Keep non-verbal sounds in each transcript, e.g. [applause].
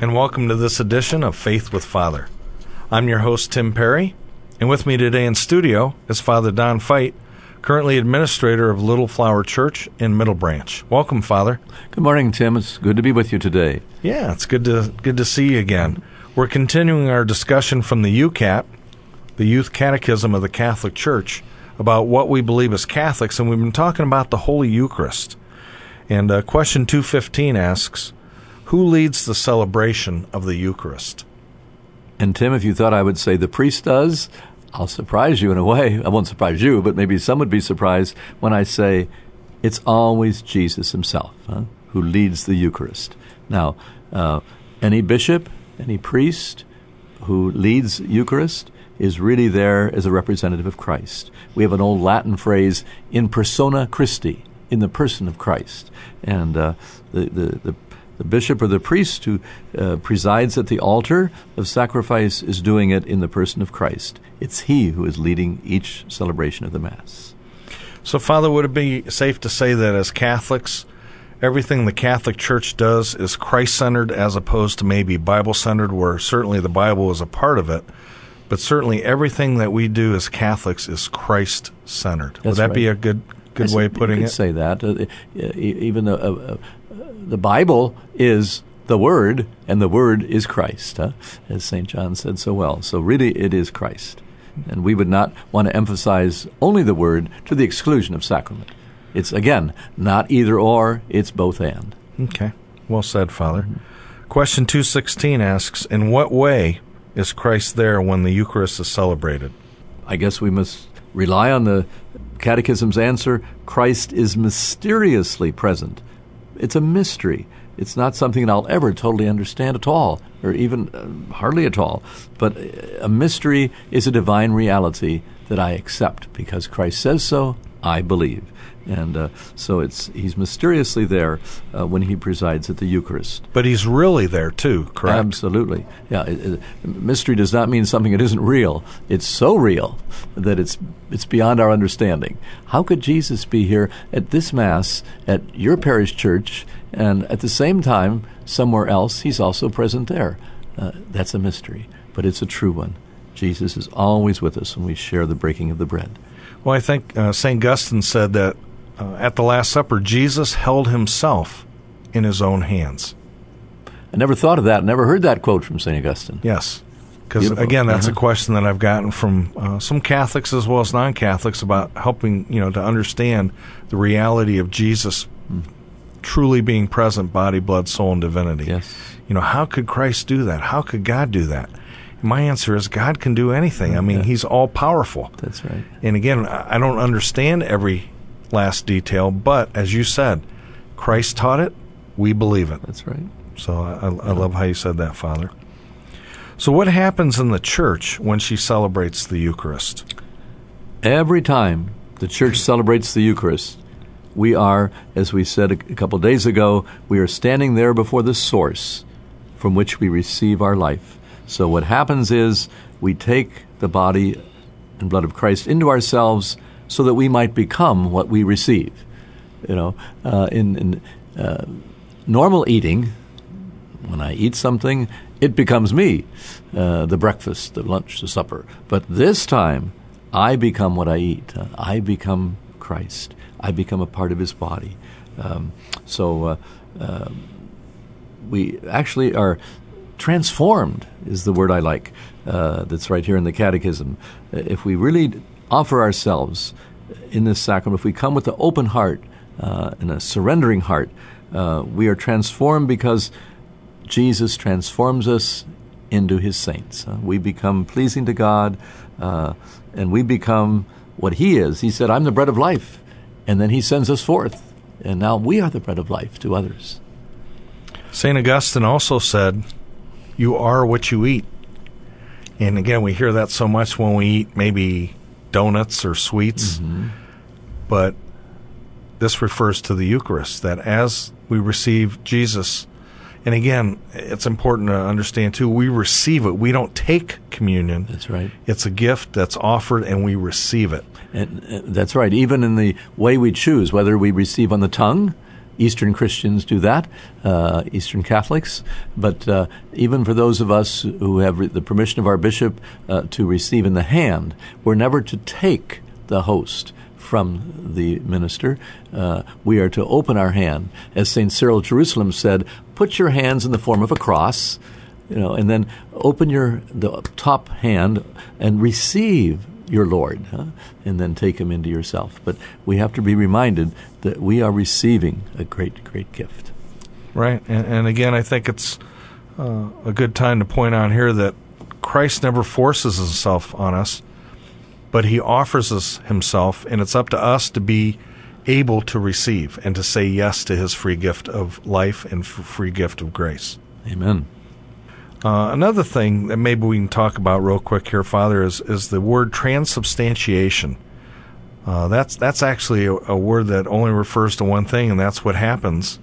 and welcome to this edition of Faith with Father. I'm your host, Tim Perry, and with me today in studio is Father Don Fite, currently administrator of Little Flower Church in Middlebranch. Welcome, Father. Good morning, Tim. It's good to be with you today. Yeah, it's good to good to see you again. We're continuing our discussion from the YOUCAT, the Youth Catechism of the Catholic Church, about what we believe as Catholics, and we've been talking about the Holy Eucharist. And uh, question 215 asks, who leads the celebration of the Eucharist? And Tim, if you thought I would say the priest does, I'll surprise you in a way. [laughs] I won't surprise you, but maybe some would be surprised when I say it's always Jesus himself huh, who leads the Eucharist. Now, uh, any bishop, any priest who leads Eucharist is really there as a representative of Christ. We have an old Latin phrase, in persona Christi, in the person of Christ. And uh, the, the, the the bishop or the priest who uh, presides at the altar of sacrifice is doing it in the person of Christ. It's he who is leading each celebration of the Mass. So, Father, would it be safe to say that as Catholics, everything the Catholic Church does is Christ centered as opposed to maybe Bible centered, where certainly the Bible is a part of it, but certainly everything that we do as Catholics is Christ centered. Would that right. be a good good way of putting you it? Say that. Uh, even uh, uh, the Bible is the Word, and the Word is Christ, huh? as St. John said so well. So really, it is Christ. And we would not want to emphasize only the Word to the exclusion of sacrament. It's, again, not either or, it's both and. Okay. Well said, Father. Question 216 asks In what way is Christ there when the Eucharist is celebrated? I guess we must rely on the Catechism's answer Christ is mysteriously present. It's a mystery. It's not something that I'll ever totally understand at all, or even uh, hardly at all. But a mystery is a divine reality that I accept because Christ says so. I believe, and uh, so it's he's mysteriously there uh, when he presides at the Eucharist. But he's really there too, correct? Absolutely, yeah. It, it, mystery does not mean something that isn't real. It's so real that it's it's beyond our understanding. How could Jesus be here at this mass at your parish church, and at the same time somewhere else he's also present there? Uh, that's a mystery, but it's a true one. Jesus is always with us when we share the breaking of the bread. Well, I think uh, St. Augustine said that uh, at the Last Supper, Jesus held himself in his own hands. I never thought of that, never heard that quote from St. Augustine. Yes. Because, again, that's uh-huh. a question that I've gotten from uh, some Catholics as well as non Catholics about helping, you know, to understand the reality of Jesus mm. truly being present, body, blood, soul, and divinity. Yes. You know, how could Christ do that? How could God do that? My answer is God can do anything. I mean, He's all powerful. That's right. And again, I don't understand every last detail, but as you said, Christ taught it. We believe it. That's right. So I, I love how you said that, Father. So, what happens in the church when she celebrates the Eucharist? Every time the church celebrates the Eucharist, we are, as we said a couple of days ago, we are standing there before the source from which we receive our life. So what happens is we take the body and blood of Christ into ourselves so that we might become what we receive. You know, uh, in, in uh, normal eating, when I eat something, it becomes me, uh, the breakfast, the lunch, the supper. But this time, I become what I eat. I become Christ. I become a part of His body. Um, so uh, uh, we actually are transformed is the word I like. Uh, that's right here in the Catechism. If we really offer ourselves in this sacrament, if we come with an open heart uh, and a surrendering heart, uh, we are transformed because Jesus transforms us into His saints. Uh, we become pleasing to God, uh, and we become what He is. He said, "I'm the bread of life," and then He sends us forth, and now we are the bread of life to others. Saint Augustine also said You are what you eat. And again, we hear that so much when we eat maybe donuts or sweets. But this refers to the Eucharist, that as we receive Jesus, and again, it's important to understand too, we receive it. We don't take communion. That's right. It's a gift that's offered and we receive it. And uh, that's right. Even in the way we choose, whether we receive on the tongue, Eastern Christians do that, uh, Eastern Catholics. But uh, even for those of us who have re- the permission of our bishop uh, to receive in the hand, we're never to take the host from the minister. Uh, we are to open our hand. As St. Cyril of Jerusalem said, put your hands in the form of a cross, you know, and then open your the top hand and receive your Lord, huh? and then take him into yourself. But we have to be reminded that we are receiving a great, great gift. Right. And, and again, I think it's uh, a good time to point out here that Christ never forces himself on us, but he offers us himself, and it's up to us to be able to receive and to say yes to his free gift of life and f- free gift of grace. Amen. Uh, another thing that maybe we can talk about real quick here, Father, is, is the word transubstantiation. Uh, that's that's actually a, a word that only refers to one thing, and that's what happens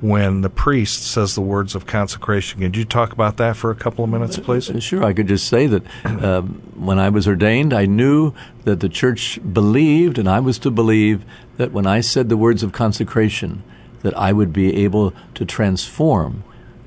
when the priest says the words of consecration. Could you talk about that for a couple of minutes, please? Uh, Sure, I could just say that um, when I was ordained, I knew that the church believed, and I was to believe that when I said the words of consecration, that I would be able to transform,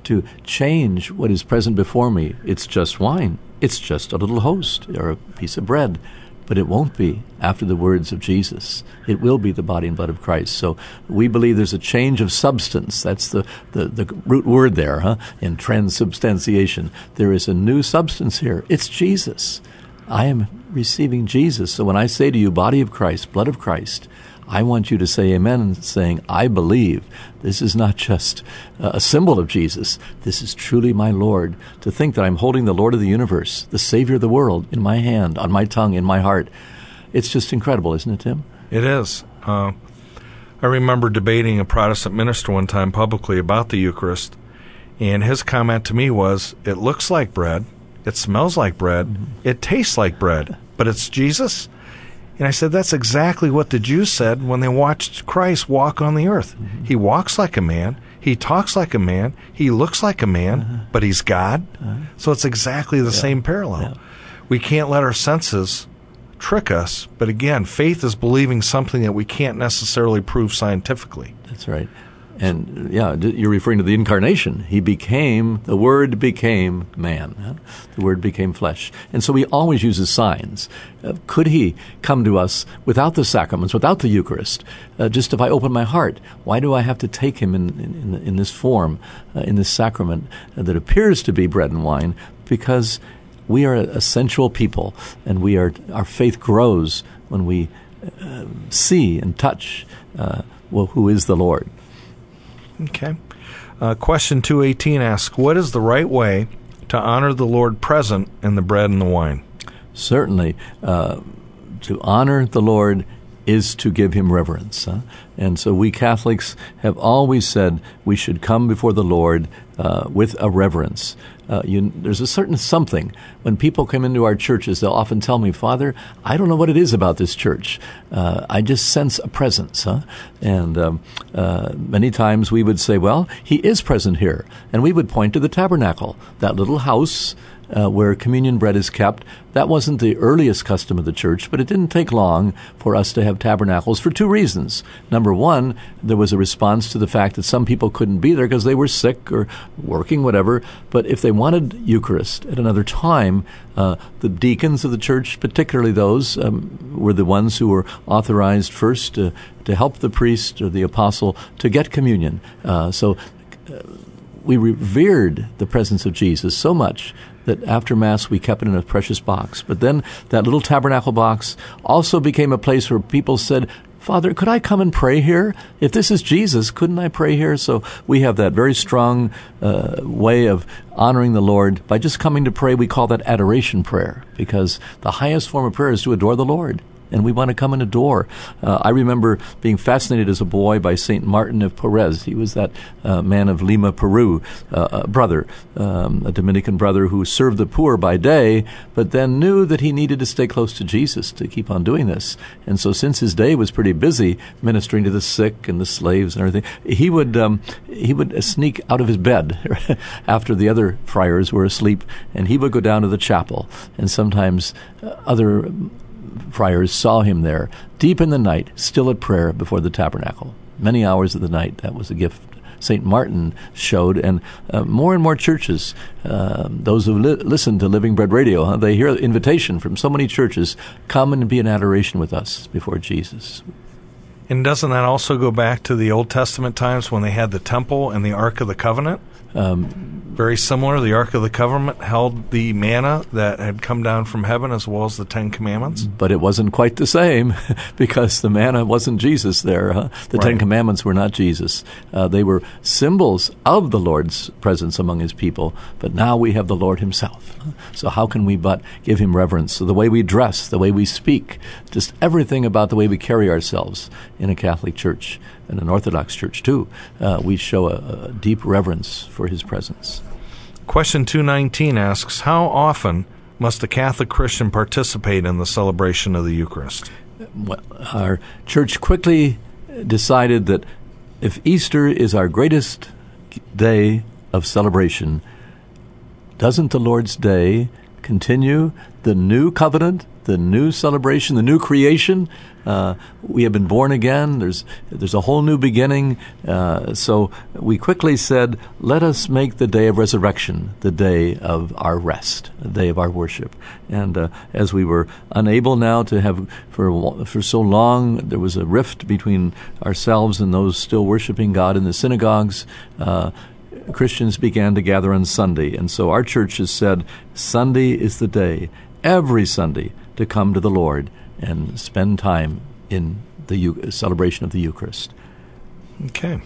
to change what is present before me. It's just wine. It's just a little host or a piece of bread. But it won't be after the words of Jesus. It will be the body and blood of Christ. So we believe there's a change of substance. That's the, the, the root word there, huh? In transubstantiation. There is a new substance here. It's Jesus. I am receiving Jesus. So when I say to you, body of Christ, blood of Christ, I want you to say amen, saying, I believe. This is not just a symbol of Jesus. This is truly my Lord. To think that I'm holding the Lord of the universe, the Savior of the world, in my hand, on my tongue, in my heart. It's just incredible, isn't it, Tim? It is. Uh, I remember debating a Protestant minister one time publicly about the Eucharist, and his comment to me was, It looks like bread, it smells like bread, it tastes like bread, but it's Jesus? And I said, That's exactly what the Jews said when they watched Christ walk on the earth. He walks like a man, he talks like a man, he looks like a man, uh-huh. but he's God. Uh-huh. So it's exactly the same parallel. We can't let our senses trick us, but again, faith is believing something that we can't necessarily prove scientifically. That's right. And yeah, you're referring to the incarnation. He became, the Word became man. The Word became flesh. And so he always uses signs. Uh, could he come to us without the sacraments, without the Eucharist? Uh, just if I open my heart, why do I have to take him in, in, in this form, uh, in this sacrament that appears to be bread and wine? Because we are a sensual people, and we are, our faith grows when we uh, see and touch uh, well, who is the Lord. Okay. Uh, question 218 asks What is the right way to honor the Lord present in the bread and the wine? Certainly, uh, to honor the Lord is to give him reverence. huh? And so we Catholics have always said we should come before the Lord uh, with a reverence. Uh, you, there's a certain something. When people come into our churches, they'll often tell me, Father, I don't know what it is about this church. Uh, I just sense a presence. Huh? And um, uh, many times we would say, Well, He is present here. And we would point to the tabernacle, that little house uh, where communion bread is kept. That wasn't the earliest custom of the church, but it didn't take long for us to have tabernacles for two reasons. Number one, there was a response to the fact that some people couldn't be there because they were sick or working, whatever. But if they wanted Eucharist at another time, uh, the deacons of the church, particularly those, um, were the ones who were authorized first to, to help the priest or the apostle to get communion. Uh, so we revered the presence of Jesus so much that after Mass we kept it in a precious box. But then that little tabernacle box also became a place where people said, Father, could I come and pray here? If this is Jesus, couldn't I pray here? So we have that very strong uh, way of honoring the Lord by just coming to pray. We call that adoration prayer because the highest form of prayer is to adore the Lord. And we want to come and adore. Uh, I remember being fascinated as a boy by Saint Martin of Porres. He was that uh, man of Lima, Peru, uh, a brother, um, a Dominican brother who served the poor by day, but then knew that he needed to stay close to Jesus to keep on doing this. And so, since his day was pretty busy ministering to the sick and the slaves and everything, he would um, he would sneak out of his bed [laughs] after the other friars were asleep, and he would go down to the chapel. And sometimes uh, other friars saw him there, deep in the night, still at prayer before the tabernacle. Many hours of the night. That was a gift St. Martin showed, and uh, more and more churches, uh, those who li- listen to Living Bread Radio, huh, they hear invitation from so many churches, come and be in adoration with us before Jesus. And doesn't that also go back to the Old Testament times when they had the temple and the Ark of the Covenant? Um, very similar. The Ark of the Covenant held the manna that had come down from heaven as well as the Ten Commandments. But it wasn't quite the same [laughs] because the manna wasn't Jesus there. Huh? The right. Ten Commandments were not Jesus. Uh, they were symbols of the Lord's presence among his people, but now we have the Lord himself. So how can we but give him reverence? So the way we dress, the way we speak, just everything about the way we carry ourselves in a Catholic church and an Orthodox church too, uh, we show a, a deep reverence for his presence. Question 219 asks How often must a Catholic Christian participate in the celebration of the Eucharist? Well, our church quickly decided that if Easter is our greatest day of celebration, doesn't the Lord's Day continue the new covenant, the new celebration, the new creation uh, we have been born again. There's there's a whole new beginning. Uh, so we quickly said, let us make the day of resurrection the day of our rest, the day of our worship. And uh, as we were unable now to have for for so long, there was a rift between ourselves and those still worshiping God in the synagogues. Christians began to gather on Sunday, and so our church has said Sunday is the day, every Sunday, to come to the Lord and spend time in the celebration of the Eucharist. Okay.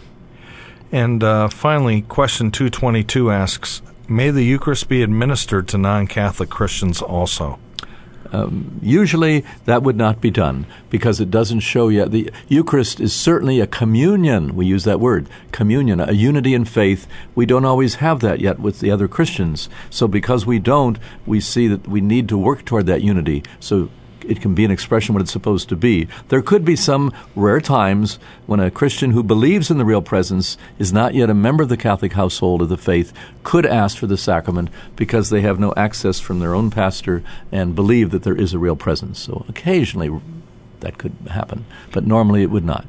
And uh, finally, question 222 asks May the Eucharist be administered to non Catholic Christians also? Um, usually that would not be done because it doesn't show yet. The Eucharist is certainly a communion. We use that word, communion, a unity in faith. We don't always have that yet with the other Christians. So because we don't, we see that we need to work toward that unity. So it can be an expression what it's supposed to be. There could be some rare times when a Christian who believes in the real presence is not yet a member of the Catholic household of the faith could ask for the sacrament because they have no access from their own pastor and believe that there is a real presence. So occasionally that could happen, but normally it would not.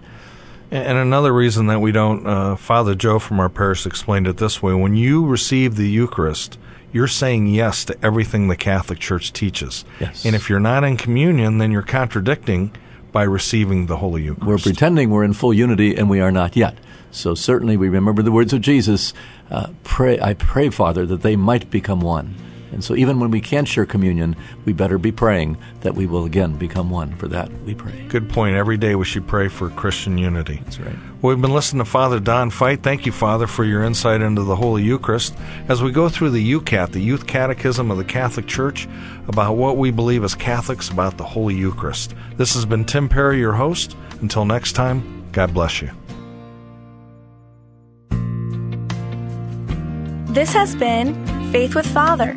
And another reason that we don't, uh, Father Joe from our parish explained it this way when you receive the Eucharist, you're saying yes to everything the Catholic Church teaches. Yes. And if you're not in communion, then you're contradicting by receiving the Holy Eucharist. We're pretending we're in full unity, and we are not yet. So certainly we remember the words of Jesus. Uh, pray, I pray, Father, that they might become one. And so even when we can't share communion, we better be praying that we will again become one. For that, we pray. Good point. Every day we should pray for Christian unity. That's right. Well, we've been listening to Father Don Fite. Thank you, Father, for your insight into the Holy Eucharist. As we go through the YOUCAT, the Youth Catechism of the Catholic Church, about what we believe as Catholics about the Holy Eucharist. This has been Tim Perry, your host. Until next time, God bless you. This has been Faith with Father